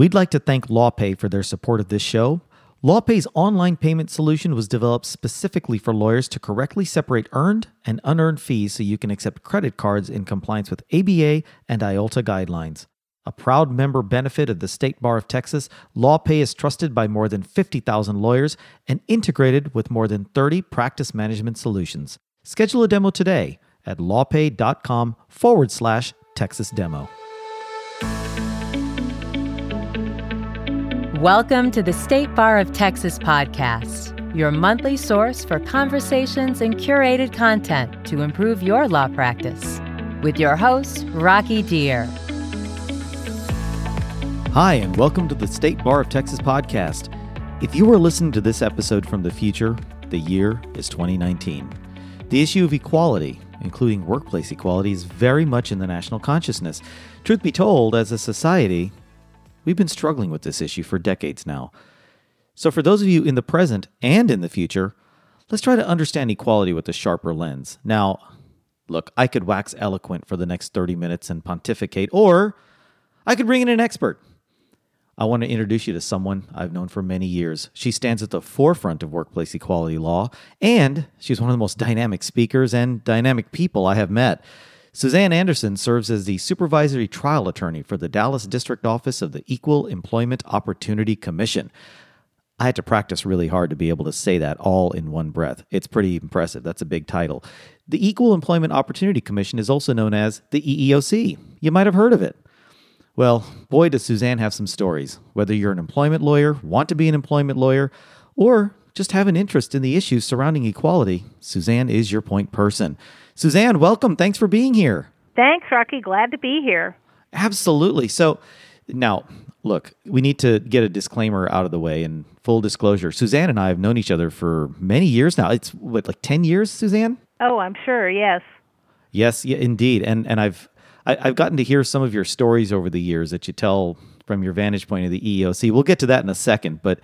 We'd like to thank LawPay for their support of this show. LawPay's online payment solution was developed specifically for lawyers to correctly separate earned and unearned fees so you can accept credit cards in compliance with ABA and IOLTA guidelines. A proud member benefit of the State Bar of Texas, LawPay is trusted by more than 50,000 lawyers and integrated with more than 30 practice management solutions. Schedule a demo today at lawpay.com forward slash Texas demo. Welcome to the State Bar of Texas podcast, your monthly source for conversations and curated content to improve your law practice. With your host, Rocky Dhir. Hi, and welcome to the State Bar of Texas podcast. If you are listening to this episode from the future, the year is 2019. The issue of equality, including workplace equality, is very much in the national consciousness. Truth be told, as a society, We've been struggling with this issue for decades now. So, for those of you in the present and in the future, let's try to understand equality with a sharper lens. Now, look, I could wax eloquent for the next 30 minutes and pontificate, or I could bring in an expert. I want to introduce you to someone I've known for many years. She stands at the forefront of workplace equality law, and she's one of the most dynamic speakers and dynamic people I have met. Suzanne Anderson serves as the supervisory trial attorney for the Dallas District Office of the Equal Employment Opportunity Commission. I had to practice really hard to be able to say that all in one breath. It's pretty impressive. That's a big title. The Equal Employment Opportunity Commission is also known as the EEOC. You might have heard of it. Well, boy, does Suzanne have some stories. Whether you're an employment lawyer, want to be an employment lawyer, or just have an interest in the issues surrounding equality, Suzanne is your point person. Suzanne, welcome. Thanks for being here. Thanks, Rocky. Glad to be here. Absolutely. So, now, look, we need to get a disclaimer out of the way and full disclosure. Suzanne and I have known each other for many years now. It's what, like 10 years, Suzanne? Oh, I'm sure. Yes. Yes, yeah, indeed. And and I've I, have i have gotten to hear some of your stories over the years that you tell from your vantage point of the EEOC. We'll get to that in a second, but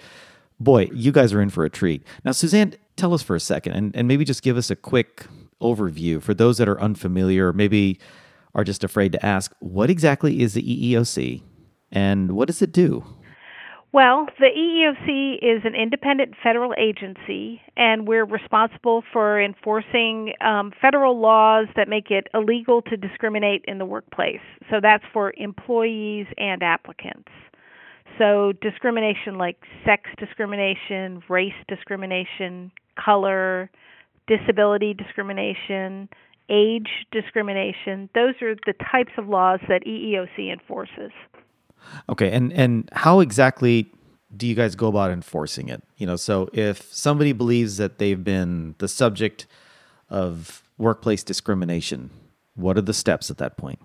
boy, you guys are in for a treat. Now, Suzanne, tell us for a second and, and maybe just give us a quick overview for those that are unfamiliar, maybe are just afraid to ask, what exactly is the EEOC and what does it do? Well, the EEOC is an independent federal agency, and we're responsible for enforcing um, federal laws that make it illegal to discriminate in the workplace. So that's for employees and applicants. So, discrimination like sex discrimination, race discrimination, color, disability discrimination, age discrimination. Those are the types of laws that EEOC enforces. Okay, and and how exactly do you guys go about enforcing it? You know, so if somebody believes that they've been the subject of workplace discrimination, what are the steps at that point?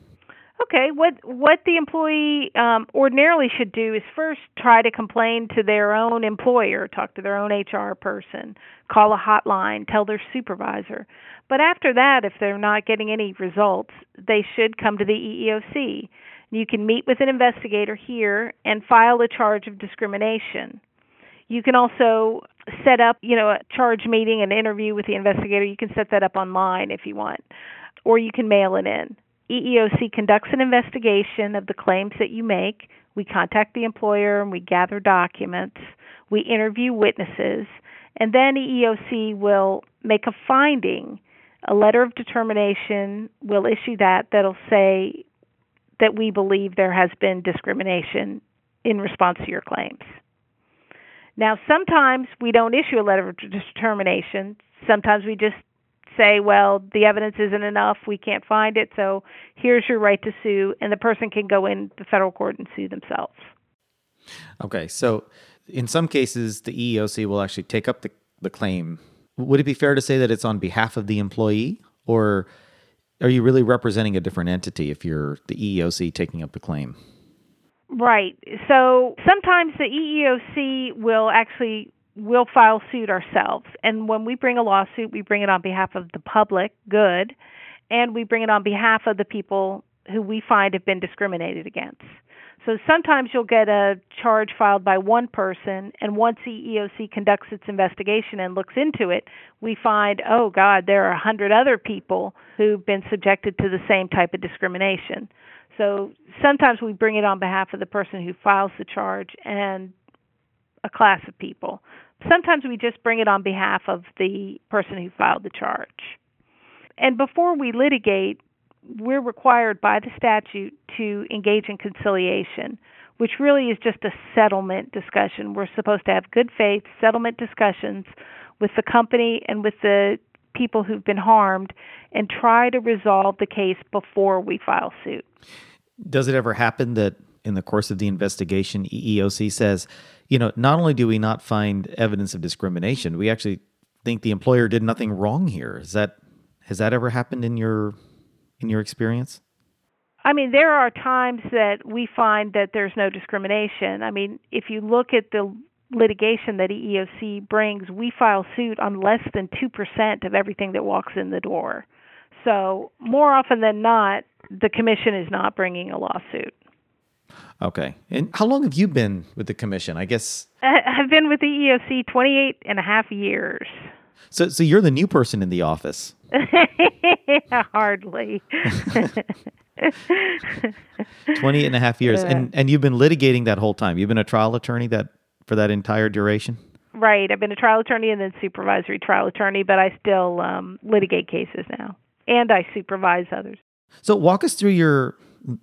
Okay, what what the employee um, ordinarily should do is first try to complain to their own employer, talk to their own HR person, call a hotline, tell their supervisor. But after that, if they're not getting any results, they should come to the EEOC. You can meet with an investigator here and file a charge of discrimination. You can also set up, you know, a charge meeting, an interview with the investigator. You can set that up online if you want, or you can mail it in. EEOC conducts an investigation of the claims that you make. We contact the employer and we gather documents. We interview witnesses. And then EEOC will make a finding, a letter of determination. We'll issue that that'll say that we believe there has been discrimination in response to your claims. Now, sometimes we don't issue a letter of determination. Sometimes we just say, well, the evidence isn't enough, we can't find it, so here's your right to sue, and the person can go in the federal court and sue themselves. Okay, so in some cases, the EEOC will actually take up the, the claim. Would it be fair to say that it's on behalf of the employee, or are you really representing a different entity if you're the EEOC taking up the claim? Right. So sometimes the EEOC will actually we'll file suit ourselves. And when we bring a lawsuit, we bring it on behalf of the public good, and we bring it on behalf of the people who we find have been discriminated against. So sometimes you'll get a charge filed by one person, and once the EEOC conducts its investigation and looks into it, we find, oh God, there are a hundred other people who've been subjected to the same type of discrimination. So sometimes we bring it on behalf of the person who files the charge and a class of people. Sometimes we just bring it on behalf of the person who filed the charge. And before we litigate, we're required by the statute to engage in conciliation, which really is just a settlement discussion. We're supposed to have good faith settlement discussions with the company and with the people who've been harmed and try to resolve the case before we file suit. Does it ever happen that in the course of the investigation, EEOC says, you know, not only do we not find evidence of discrimination, we actually think the employer did nothing wrong here. Is that has that ever happened in your in your experience? I mean, there are times that we find that there's no discrimination. I mean, if you look at the litigation that EEOC brings, we file suit on less than 2% of everything that walks in the door. So, more often than not, the commission is not bringing a lawsuit. Okay. And how long have you been with the commission? I guess I've been with the EEOC 28 and a half years. So so you're the new person in the office. Hardly. 20 and a half years. And and you've been litigating that whole time. You've been a trial attorney that for that entire duration? Right. I've been a trial attorney and then supervisory trial attorney, but I still um, litigate cases now, and I supervise others. So walk us through your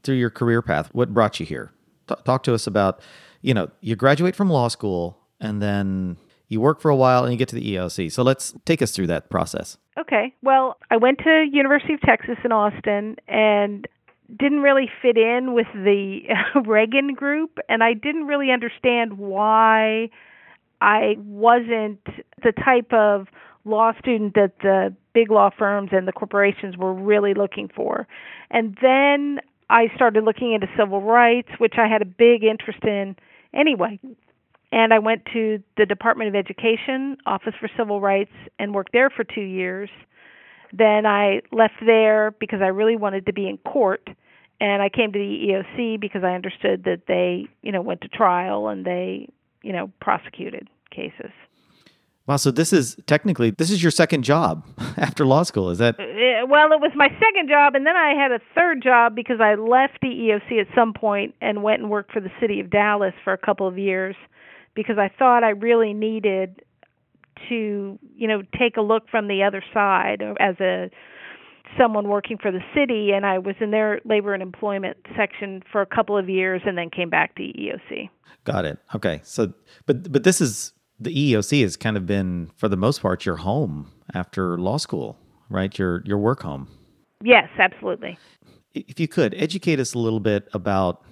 through your career path. What brought you here? T- talk to us about, you know, you graduate from law school and then you work for a while and you get to the EOC. So let's take us through that process. Okay. Well, I went to University of Texas in Austin and didn't really fit in with the Reagan group and I didn't really understand why I wasn't the type of law student that the big law firms and the corporations were really looking for. And then I started looking into civil rights, which I had a big interest in anyway. And I went to the Department of Education, Office for Civil Rights, and worked there for two years. Then I left there because I really wanted to be in court, and I came to the EOC because I understood that they, you know, went to trial and they, you know, prosecuted cases. Wow, so this is technically this is your second job after law school, is that? Uh, well, it was my second job, and then I had a third job because I left the EOC at some point and went and worked for the city of Dallas for a couple of years because I thought I really needed to, you know, take a look from the other side as a someone working for the city and I was in their labor and employment section for a couple of years and then came back to EOC. Got it. Okay. So but but this is the EEOC has kind of been for the most part your home after law school, right? Your your work home. Yes, absolutely. If you could educate us a little bit about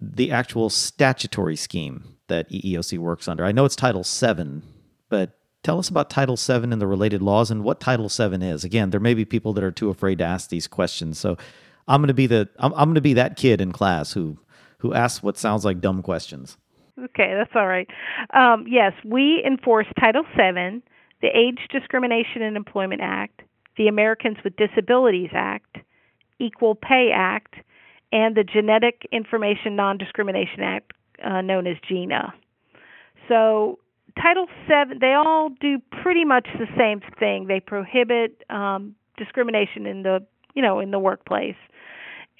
the actual statutory scheme that EEOC works under. I know it's Title 7, but tell us about Title 7 and the related laws and what Title 7 is. Again, there may be people that are too afraid to ask these questions. So I'm going to be the I'm, I'm going to be that kid in class who who asks what sounds like dumb questions. Okay, that's all right. Um, yes, we enforce Title VII, the Age Discrimination in Employment Act, the Americans with Disabilities Act, Equal Pay Act, and the Genetic Information Non Discrimination Act, uh, known as GINA. So, Title VII, they all do pretty much the same thing. They prohibit um, discrimination in the you know in the workplace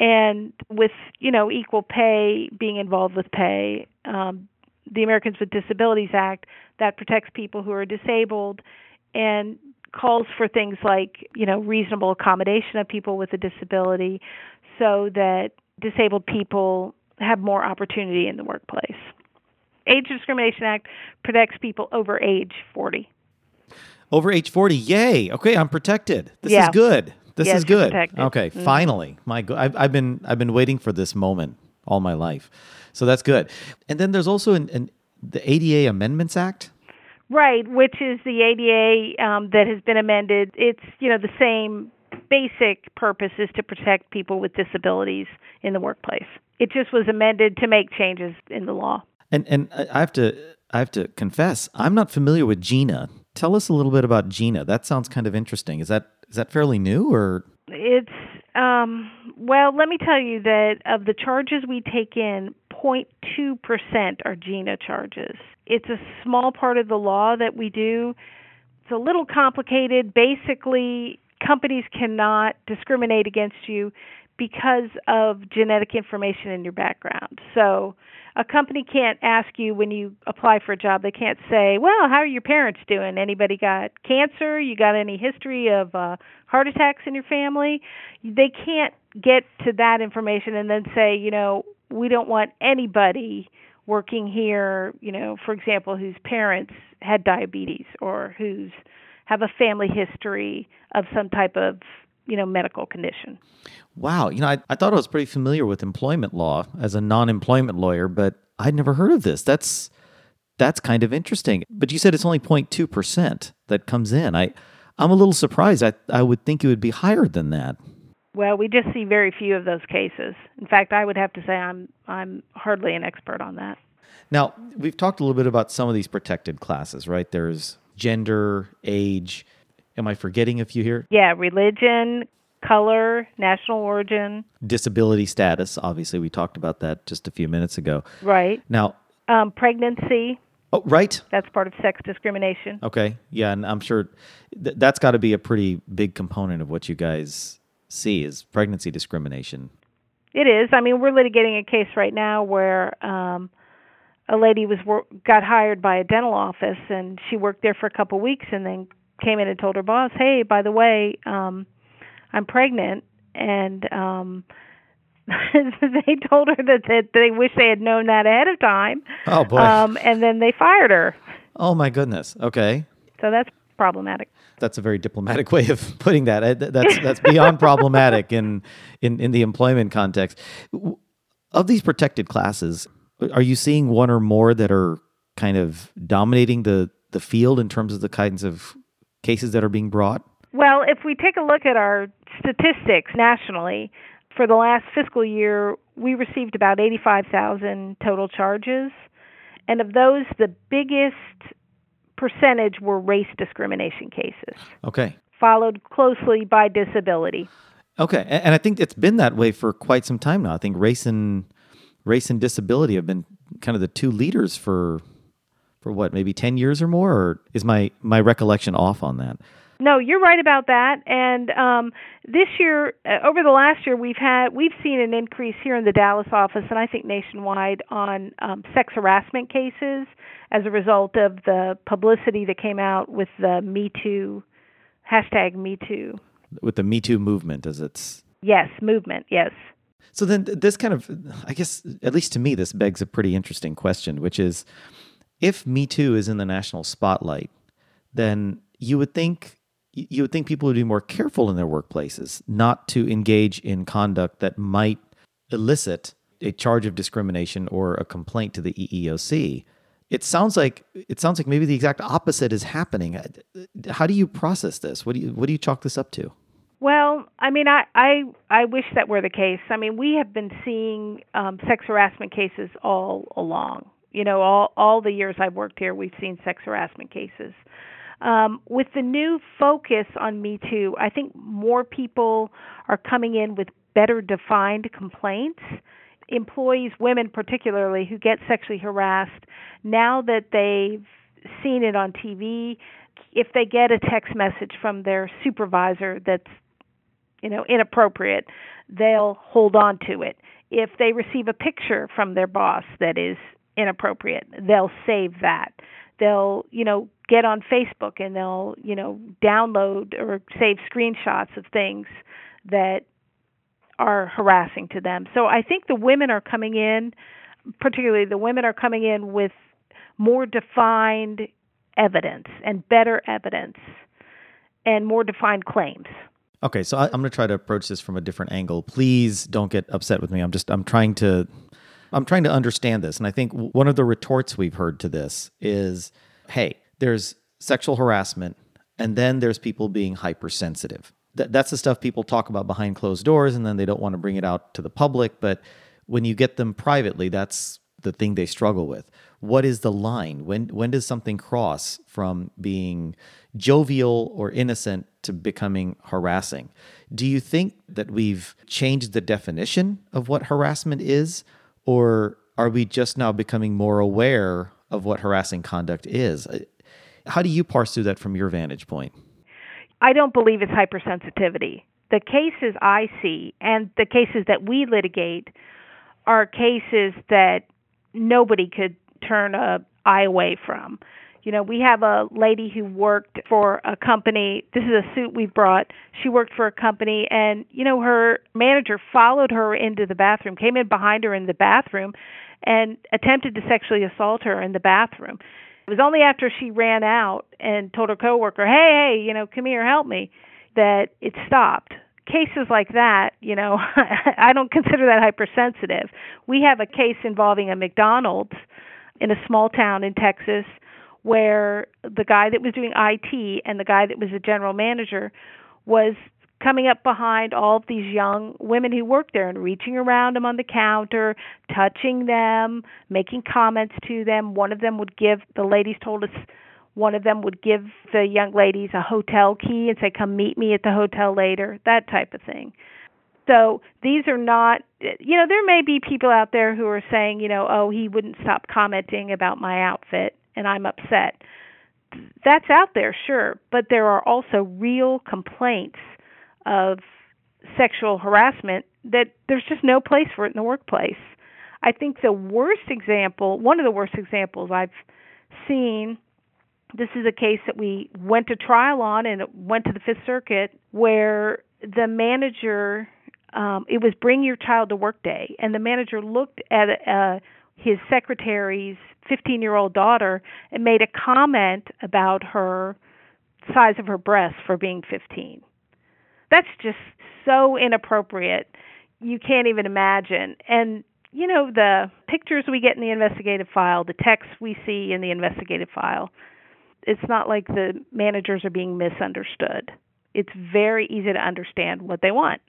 and with you know equal pay being involved with pay um, the americans with disabilities act that protects people who are disabled and calls for things like you know reasonable accommodation of people with a disability so that disabled people have more opportunity in the workplace. Age discrimination act protects people over age 40 over age 40 yay. Okay i'm protected. This Yeah. is good. This Yes, is good. okay Mhm. finally. My go- I've, I've been i've been waiting for this moment all my life so that's good and then there's also an, an the ada amendments act Right, which is the ADA um, that has been amended. It's you know the same basic purpose is to protect people with disabilities in the workplace. It just was amended to make changes in the law. and and I I have to I have to confess I'm not familiar with Gina. Tell us a little bit about Gina. That sounds kind of interesting. Is that is that fairly new or It's um, well, let me tell you that of the charges we take in, 0.2% are GINA charges. It's a small part of the law that we do. It's a little complicated. Basically, companies cannot discriminate against you because of genetic information in your background. So a company can't ask you when you apply for a job, they can't say, Well, how are your parents doing? Anybody got cancer? You got any history of uh, heart attacks in your family? They can't get to that information and then say, You know, we don't want anybody working here, you know, for example, whose parents had diabetes or who's have a family history of some type of you know medical condition. Wow, you know, I, I thought I was pretty familiar with employment law as a non-employment lawyer, but I'd never heard of this. That's that's kind of interesting. But you said it's only 0.2 percent that comes in. I I'm a little surprised. I I would think it would be higher than that. Well, we just see very few of those cases. In fact, I would have to say I'm I'm hardly an expert on that. Now, we've talked a little bit about some of these protected classes, right? There's gender, age, Am I forgetting a few here? Yeah, religion, color, national origin, disability status. Obviously, we talked about that just a few minutes ago. Right. Now, um, pregnancy. Oh, right. That's part of sex discrimination. Okay. Yeah, and I'm sure th- that's got to be a pretty big component of what you guys see is pregnancy discrimination. It is. I mean, we're litigating a case right now where um, a lady was wor- got hired by a dental office, and she worked there for a couple weeks, and then came in and told her boss, "Hey, by the way, um I'm pregnant." And um they told her that, that they wish they had known that ahead of time. Oh boy. Um and then they fired her. Oh my goodness. Okay. So that's problematic. That's a very diplomatic way of putting that. That's that's beyond problematic in, in in the employment context. Of these protected classes, are you seeing one or more that are kind of dominating the the field in terms of the kinds of cases that are being brought? Well, if we take a look at our statistics nationally, for the last fiscal year, we received about 85,000 total charges. And of those, the biggest percentage were race discrimination cases. Okay. Followed closely by disability. Okay. And I think it's been that way for quite some time now. I think race and race and disability have been kind of the two leaders for for what maybe 10 years or more or is my my recollection off on that? No you're right about that. And um this year uh, over the last year we've had we've seen an increase here in the Dallas office and I think nationwide on um sex harassment cases as a result of the publicity that came out with the me too hashtag me too. With the me too movement as it's yes movement yes. So then this kind of i guess at least to me this begs a pretty interesting question which is if Me Too is in the national spotlight, then you would think you would think people would be more careful in their workplaces not to engage in conduct that might elicit a charge of discrimination or a complaint to the EEOC. It sounds like it sounds like maybe the exact opposite is happening. How do you process this? What do you what do you chalk this up to? Well, I mean, I I I wish that were the case. I mean, we have been seeing um, sex harassment cases all along. You know, all all the years I've worked here, we've seen sex harassment cases. Um, with the new focus on Me Too, I think more people are coming in with better defined complaints. Employees, women particularly, who get sexually harassed, now that they've seen it on TV, if they get a text message from their supervisor that's you know inappropriate, they'll hold on to it. If they receive a picture from their boss that is inappropriate. They'll save that. They'll, you know, get on Facebook and they'll, you know, download or save screenshots of things that are harassing to them. So I think the women are coming in, particularly the women are coming in with more defined evidence and better evidence and more defined claims. Okay, so I, am going to try to approach this from a different angle. Please don't get upset with me. I'm just I'm trying to I'm trying to understand this. And I think one of the retorts we've heard to this is hey, there's sexual harassment, and then there's people being hypersensitive. Th- that's the stuff people talk about behind closed doors, and then they don't want to bring it out to the public. But when you get them privately, that's the thing they struggle with. What is the line? When when does something cross from being jovial or innocent to becoming harassing? Do you think that we've changed the definition of what harassment is, or are we just now becoming more aware of what harassing conduct is? Uh, how do you parse through that from your vantage point? I don't believe it's hypersensitivity. the cases I see and the cases that we litigate are cases that nobody could turn a eye away from. You know, we have a lady who worked for a company. This is a suit we've brought. She worked for a company, and, you know, her manager followed her into the bathroom, came in behind her in the bathroom, and attempted to sexually assault her in the bathroom. It was only after she ran out and told her coworker, "Hey, hey, you know, come here, help me," that it stopped. Cases like that, you know, I don't consider that hypersensitive. We have a case involving a McDonald's in a small town in Texas where the guy that was doing IT and the guy that was the general manager was coming up behind all of these young women who worked there and reaching around them on the counter, touching them, making comments to them. One of them would give the ladies told us one of them would give the young ladies a hotel key and say come meet me at the hotel later, that type of thing. So these are not, you know, there may be people out there who are saying, you know, oh, he wouldn't stop commenting about my outfit and I'm upset. That's out there, sure, but there are also real complaints of sexual harassment that there's just no place for it in the workplace. I think the worst example, one of the worst examples I've seen, this is a case that we went to trial on and it went to the Fifth Circuit where the manager, um, it was Bring Your Child to Work Day, and the manager looked at uh, his secretary's 15 year old daughter and made a comment about her size of her breasts for being 15 that's just so inappropriate. You can't even imagine. And you know the pictures we get in the investigative file, the texts we see in the investigative file. It's not like the managers are being misunderstood. It's very easy to understand what they want.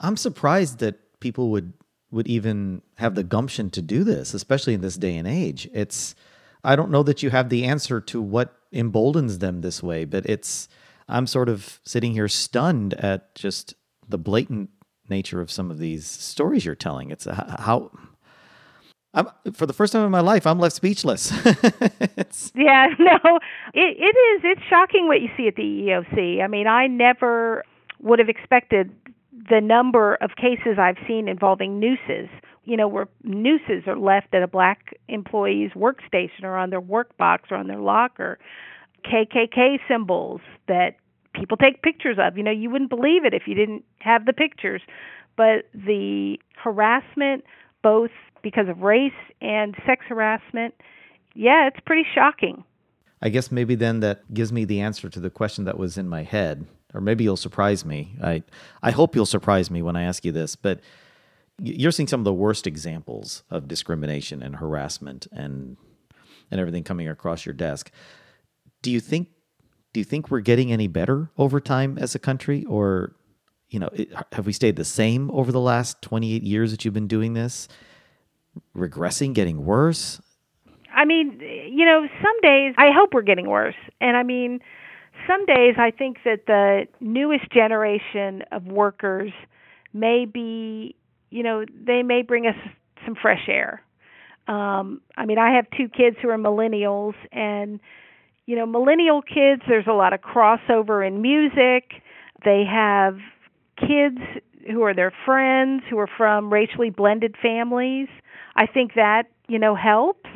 I'm surprised that people would would even have the mm-hmm. gumption to do this, especially in this day and age. It's I don't know that you have the answer to what emboldens them this way, but it's I'm sort of sitting here stunned at just the blatant nature of some of these stories you're telling. It's a, how I'm, for the first time in my life, I'm left speechless. yeah, no, it, it is. It's shocking what you see at the EEOC. I mean, I never would have expected the number of cases I've seen involving nooses. You know, where nooses are left at a black employee's workstation or on their work box or on their locker. KKK symbols that people take pictures of. You know, you wouldn't believe it if you didn't have the pictures. But the harassment, both because of race and sex harassment, yeah, it's pretty shocking. I guess maybe then that gives me the answer to the question that was in my head, or maybe you'll surprise me. I I hope you'll surprise me when I ask you this, but you're seeing some of the worst examples of discrimination and harassment and and everything coming across your desk. Do you think do you think we're getting any better over time as a country? Or you know have we stayed the same over the last 28 years that you've been doing this? Regressing getting worse? I mean you know some days i hope we're getting worse. And i mean some days i think that the newest generation of workers may be you know they may bring us some fresh air um i mean i have two kids who are millennials and you know, millennial kids, there's a lot of crossover in music. They have kids who are their friends who are from racially blended families. I think that, you know, helps.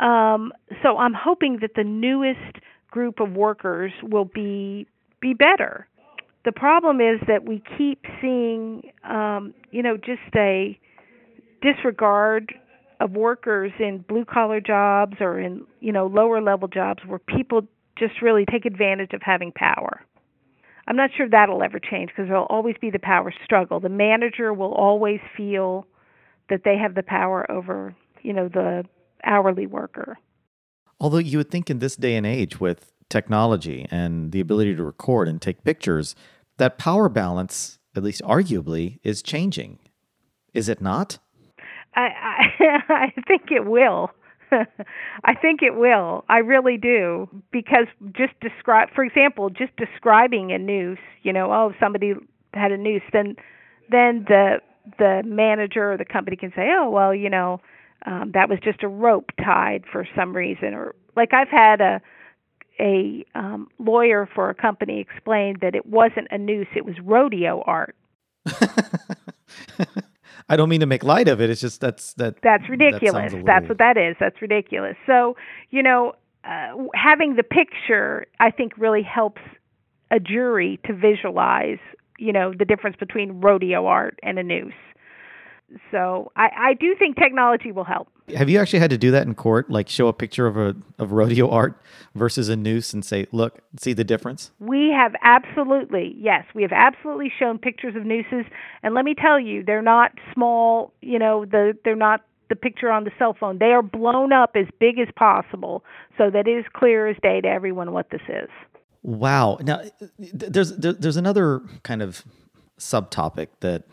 Um, so I'm hoping that the newest group of workers will be be better. The problem is that we keep seeing, um, you know, just a disregard of workers in blue collar jobs or in you know lower level jobs where people just really take advantage of having power. I'm not sure that'll ever change because there'll always be the power struggle. The manager will always feel that they have the power over, you know, the hourly worker. Although you would think in this day and age with technology and the ability to record and take pictures, that power balance, at least arguably, is changing. Is it not? I I, I think it will. I think it will. I really do because just describe for example, just describing a noose, you know, oh somebody had a noose, then then the the manager or the company can say, "Oh, well, you know, um that was just a rope tied for some reason or like I've had a a um, lawyer for a company explained that it wasn't a noose; it was rodeo art. I don't mean to make light of it. It's just that's that. That's ridiculous. That that's what that is. That's ridiculous. So you know, uh, having the picture, I think, really helps a jury to visualize, you know, the difference between rodeo art and a noose. So I, I do think technology will help. Have you actually had to do that in court, like show a picture of a of rodeo art versus a noose and say, "Look, see the difference"? We have absolutely, yes, we have absolutely shown pictures of nooses, and let me tell you, they're not small. You know, the they're not the picture on the cell phone. They are blown up as big as possible so that it is clear as day to everyone what this is. Wow. Now, there's there's another kind of subtopic that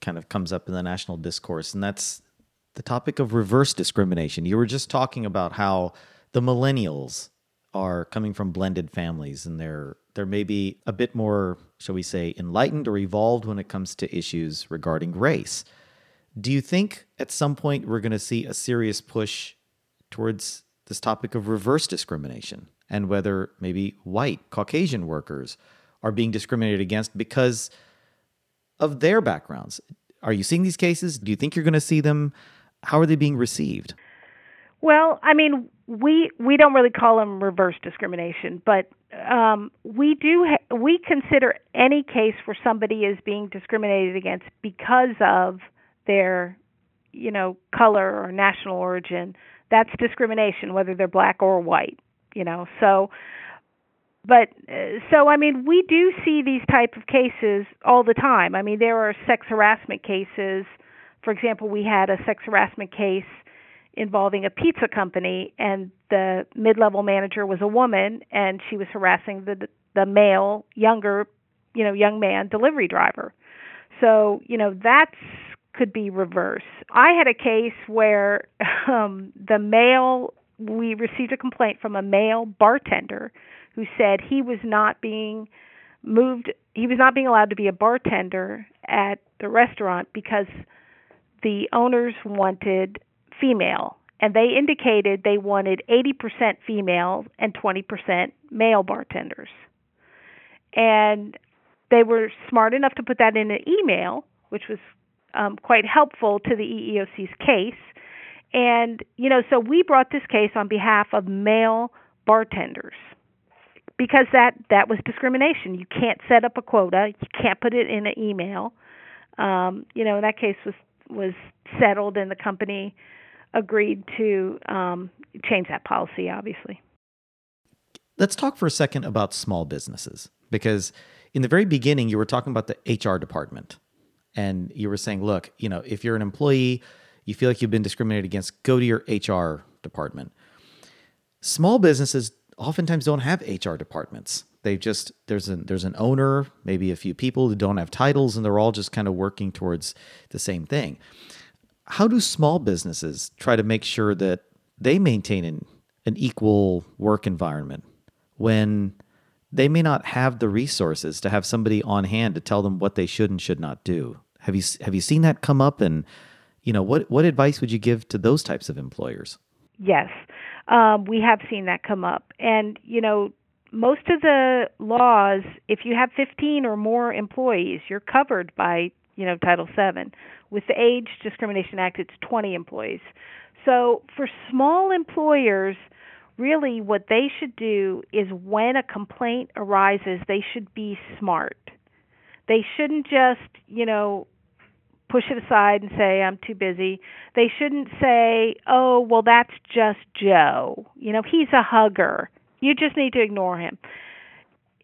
kind of comes up in the national discourse, and that's the topic of reverse discrimination. You were just talking about how the millennials are coming from blended families and they're they're maybe a bit more, shall we say, enlightened or evolved when it comes to issues regarding race. Do you think at some point we're going to see a serious push towards this topic of reverse discrimination and whether maybe white Caucasian workers are being discriminated against because of their backgrounds? Are you seeing these cases? Do you think you're going to see them? How are they being received? Well, I mean, we we don't really call them reverse discrimination, but um, we do ha- we consider any case where somebody is being discriminated against because of their, you know, color or national origin. That's discrimination, whether they're black or white. You know, so but uh, so I mean we do see these type of cases all the time. I mean there are sex harassment cases. For example, we had a sex harassment case involving a pizza company and the mid-level manager was a woman and she was harassing the the male younger, you know, young man delivery driver. So, you know, that's could be reverse. I had a case where um the male we received a complaint from a male bartender who said he was not being moved he was not being allowed to be a bartender at the restaurant because the owners wanted female and they indicated they wanted 80% female and 20% male bartenders. And they were smart enough to put that in an email, which was um, quite helpful to the EEOC's case. And, you know, so we brought this case on behalf of male bartenders because that that was discrimination. You can't set up a quota. You can't put it in an email. Um, you know, that case was was settled, and the company agreed to um, change that policy. Obviously. Let's talk for a second about small businesses because in the very beginning you were talking about the HR department, and you were saying, look, you know, if you're an employee, you feel like you've been discriminated against, go to your HR department. Small businesses oftentimes don't have HR departments. They just there's an there's an owner, maybe a few people who don't have titles, and they're all just kind of working towards the same thing. How do small businesses try to make sure that they maintain an, an equal work environment when they may not have the resources to have somebody on hand to tell them what they should and should not do? Have you have you seen that come up and you know what what advice would you give to those types of employers? Yes um, we have seen that come up. And, you know, most of the laws, if you have 15 or more employees, you're covered by, you know, Title VII. With the Age Discrimination Act, it's 20 employees. So for small employers, really what they should do is when a complaint arises, they should be smart. They shouldn't just, you know, push it aside and say I'm too busy. They shouldn't say, "Oh, well that's just Joe. You know, he's a hugger. You just need to ignore him."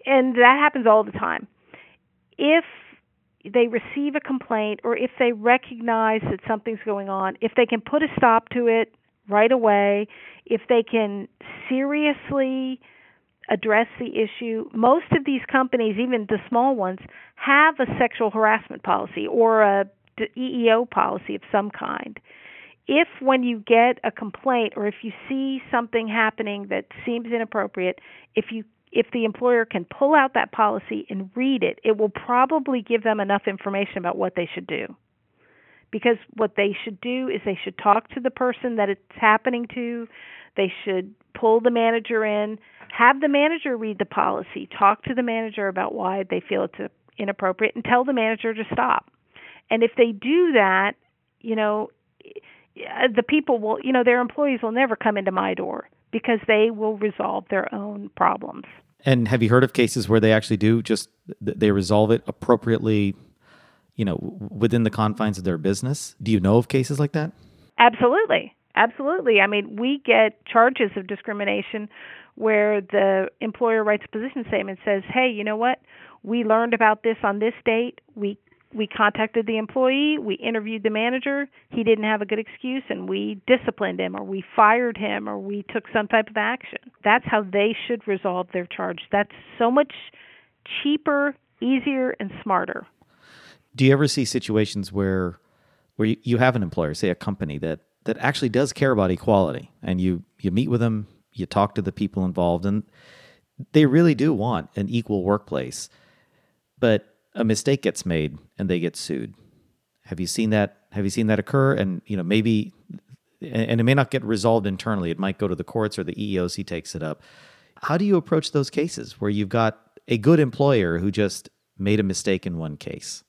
And that happens all the time. If they receive a complaint or if they recognize that something's going on, if they can put a stop to it right away, if they can seriously address the issue. Most of these companies, even the small ones, have a sexual harassment policy or a EEO policy of some kind. If when you get a complaint or if you see something happening that seems inappropriate, if you if the employer can pull out that policy and read it, it will probably give them enough information about what they should do. Because what they should do is they should talk to the person that it's happening to, they should pull the manager in, have the manager read the policy, talk to the manager about why they feel it's inappropriate, and tell the manager to stop. And if they do that, you know, eh, the people will, you know, their employees will never come into my door because they will resolve their own problems. And have you heard of cases where they actually do just they resolve it appropriately, you know, within the confines of their business? Do you know of cases like that? Absolutely. Absolutely. I mean, we get charges of discrimination where the employer writes a position statement says, "Hey, you know what? We learned about this on this date. We we contacted the employee, we interviewed the manager, he didn't have a good excuse, and we disciplined him, or we fired him, or we took some type of action. That's how they should resolve their charge. That's so much cheaper, easier, and smarter. Do you ever see situations where where you have an employer, say a company that that actually does care about equality, and you you meet with them, you talk to the people involved, and they really do want an equal workplace, but a mistake gets made and they get sued. Have you seen that? Have you seen that occur? And you know, maybe, and it may not get resolved internally. It might go to the courts or the EEOC takes it up. How do you approach those cases where you've got a good employer who just made a mistake in one case?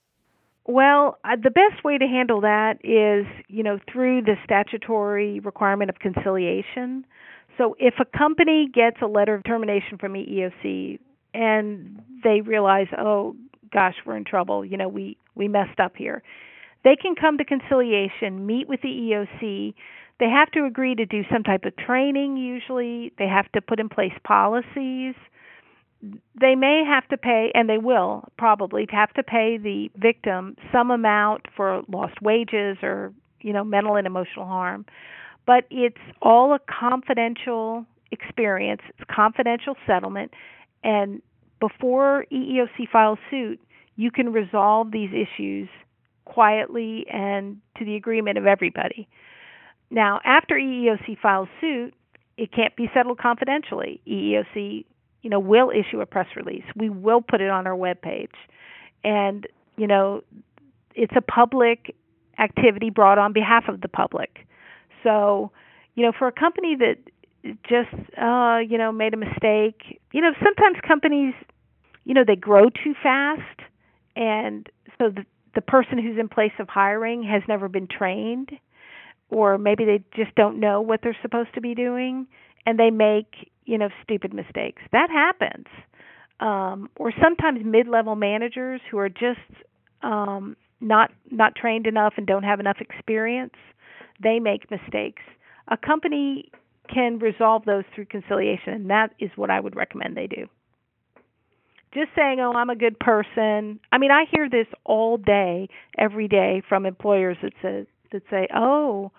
Well, uh, the best way to handle that is, you know, through the statutory requirement of conciliation. So if a company gets a letter of determination from EEOC and they realize, oh, gosh, we're in trouble. You know, we we messed up here. They can come to conciliation, meet with the EOC. They have to agree to do some type of training usually. They have to put in place policies. They may have to pay and they will probably have to pay the victim some amount for lost wages or, you know, mental and emotional harm. But it's all a confidential experience. It's confidential settlement and before EEOC files suit, you can resolve these issues quietly and to the agreement of everybody. Now, after EEOC files suit, it can't be settled confidentially. EEOC, you know, will issue a press release. We will put it on our webpage. And, you know, it's a public activity brought on behalf of the public. So, you know, for a company that just uh you know made a mistake. You know sometimes companies you know they grow too fast and so the the person who's in place of hiring has never been trained or maybe they just don't know what they're supposed to be doing and they make you know stupid mistakes. That happens. Um or sometimes mid-level managers who are just um not not trained enough and don't have enough experience they make mistakes. A company can resolve those through conciliation, and that is what I would recommend they do. Just saying, oh, I'm a good person. I mean, I hear this all day, every day from employers that say that say, oh,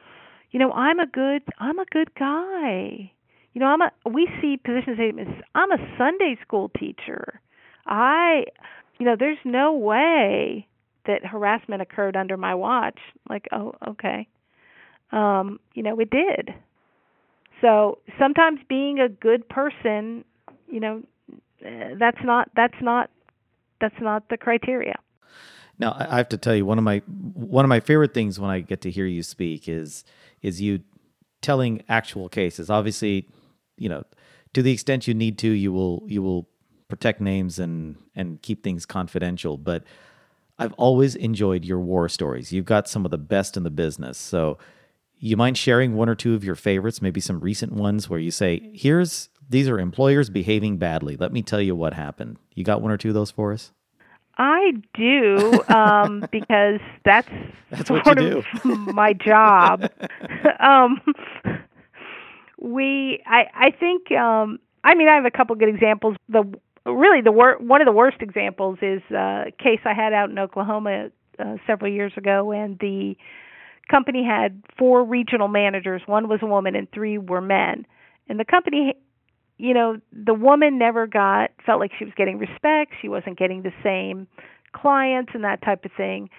you know, I'm a good, I'm a good guy. You know, I'm a. We see position statements. I'm a Sunday school teacher. I, you know, there's no way that harassment occurred under my watch. Like, oh, okay. Um, you know, it did. So sometimes being a good person, you know, eh, that's not that's not that's not the criteria. Now I have to tell you one of my one of my favorite things when I get to hear you speak is is you telling actual cases. Obviously, you know, to the extent you need to, you will you will protect names and and keep things confidential, but I've always enjoyed your war stories. You've got some of the best in the business. So you mind sharing one or two of your favorites, maybe some recent ones where you say, here's these are employers behaving badly. Let me tell you what happened. You got one or two of those for us? I do, um, because that's, that's sort of my job. um, we, I, I think, um, I mean, I have a couple good examples. The really the wor- one of the worst examples is a case I had out in Oklahoma uh, several years ago, and the company had four regional managers. One was a woman and three were men. And the company, you know, the woman never got felt like she was getting respect. She wasn't getting the same clients and that type of thing.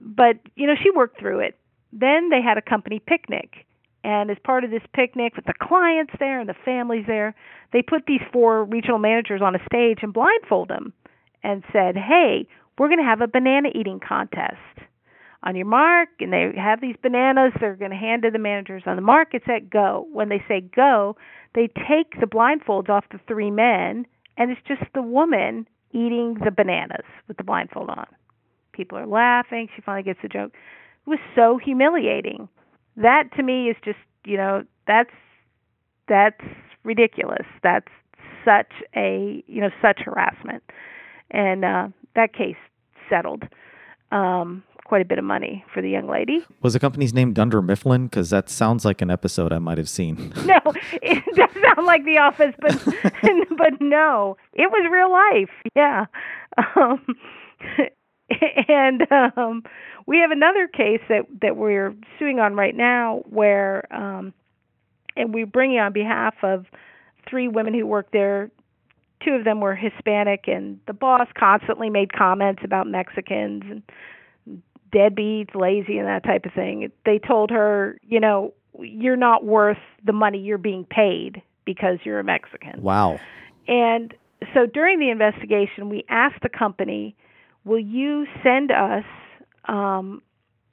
But you know, she worked through it. Then they had a company picnic. And as part of this picnic with the clients there and the families there, they put these four regional managers on a stage and blindfold them and said, "Hey, we're going to have a banana eating contest." On your mark, and they have these bananas. They're going to hand to the managers on the mark. It's at go. When they say go, they take the blindfolds off the three men, and it's just the woman eating the bananas with the blindfold on. People are laughing. She finally gets the joke. It was so humiliating. That to me is just, you know, that's that's ridiculous. That's such a, you know, such harassment. And uh that case settled. Um quite a bit of money for the young lady. Was the company's name Dunder Mifflin? Because that sounds like an episode I might have seen. no, it does sound like The Office, but but no, it was real life. Yeah, um, and um, we have another case that that we're suing on right now, where um, and we're bringing on behalf of three women who work there two of them were Hispanic, and the boss constantly made comments about Mexicans and deadbeats, lazy, and that type of thing. They told her, you know, you're not worth the money you're being paid because you're a Mexican. Wow. And so during the investigation, we asked the company, will you send us, um,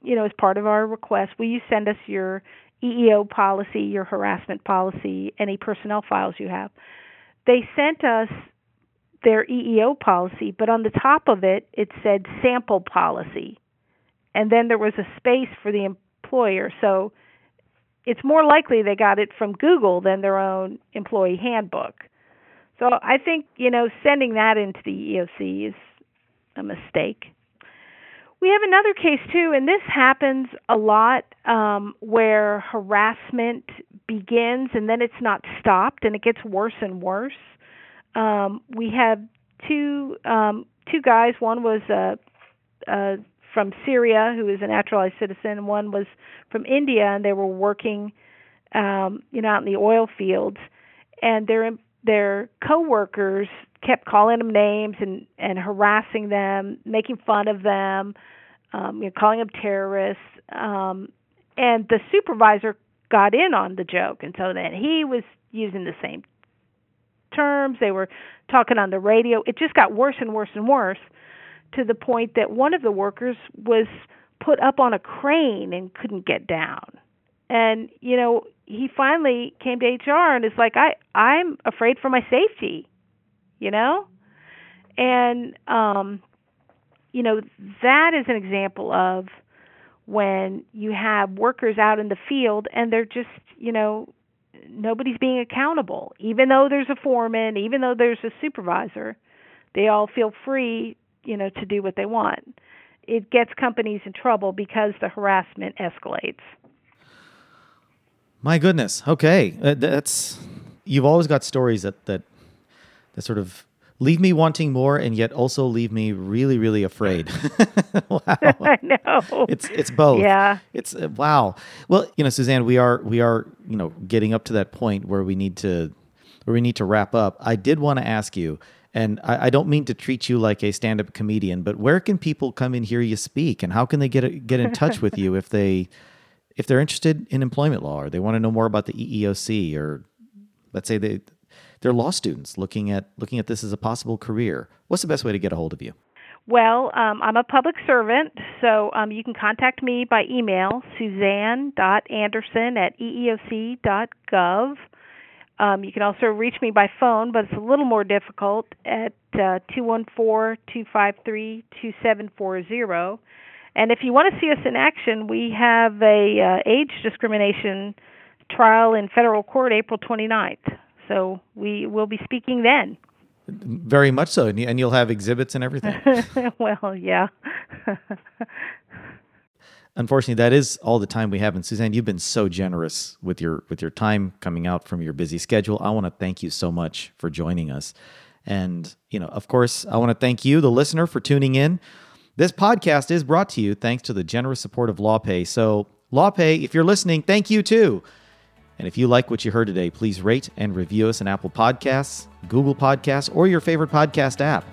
you know, as part of our request, will you send us your EEO policy, your harassment policy, any personnel files you have? They sent us their EEO policy, but on the top of it, it said sample policy and then there was a space for the employer. So it's more likely they got it from Google than their own employee handbook. So I think, you know, sending that into the EEOC is a mistake. We have another case too, and this happens a lot um, where harassment begins and then it's not stopped and it gets worse and worse. Um, we have two um, two guys. One was a, a from Syria who is a naturalized citizen. One was from India, and they were working, um, you know, out in the oil fields, and their their coworkers kept calling them names and and harassing them, making fun of them, um, you know, calling them terrorists. Um, and the supervisor got in on the joke, and so then he was using the same terms. They were talking on the radio. It just got worse and worse and worse to the point that one of the workers was put up on a crane and couldn't get down. And you know, he finally came to HR and is like, "I I'm afraid for my safety." You know? And um you know, that is an example of when you have workers out in the field and they're just, you know, nobody's being accountable. Even though there's a foreman, even though there's a supervisor, they all feel free you know to do what they want. It gets companies in trouble because the harassment escalates. My goodness. Okay. Uh, that's you've always got stories that that that sort of leave me wanting more and yet also leave me really really afraid. Wow. I know. It's it's both. Yeah. It's uh, wow. Well you know suzanne we are we are you know getting up to that point where we need to where we need to wrap up. I did want to ask you and I, I, don't mean to treat you like a stand-up comedian, but where can people come and hear you speak, and how can they get get in touch with you if they if they're interested in employment law or they want to know more about the EEOC, or let's say they they're law students looking at looking at this as a possible career? What's the best way to get a hold of you? Well, um, I'm a public servant, so um, you can contact me by email, suzanne.anderson at eeoc.gov. Um, you can also reach me by phone, but it's a little more difficult at uh, 214-253-2740. And if you want to see us in action, we have a uh, age discrimination trial in federal court April 29th. So we will be speaking then. Very much so, and you'll have exhibits and everything. well, yeah. unfortunately, that is all the time we have. And Suzanne, you've been so generous with your with your time coming out from your busy schedule. I want to thank you so much for joining us. And you know, of course, I want to thank you, the listener, for tuning in. This podcast is brought to you thanks to the generous support of LawPay. So, LawPay, if you're listening, thank you too. And if you like what you heard today, please rate and review us on Apple Podcasts, Google Podcasts, or your favorite podcast app.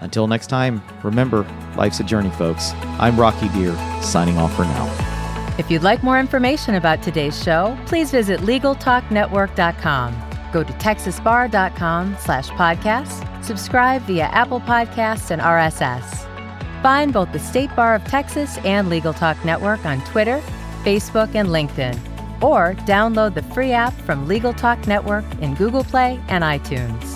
Until next time, remember, life's a journey, folks. I'm Rocky Dhir, signing off for now. If you'd like more information about today's show, please visit LegalTalkNetwork.com. Go to TexasBar.com slash podcasts, subscribe via Apple Podcasts and RSS. Find both the State Bar of Texas and Legal Talk Network on Twitter, Facebook, and LinkedIn, or download the free app from Legal Talk Network in Google Play and iTunes.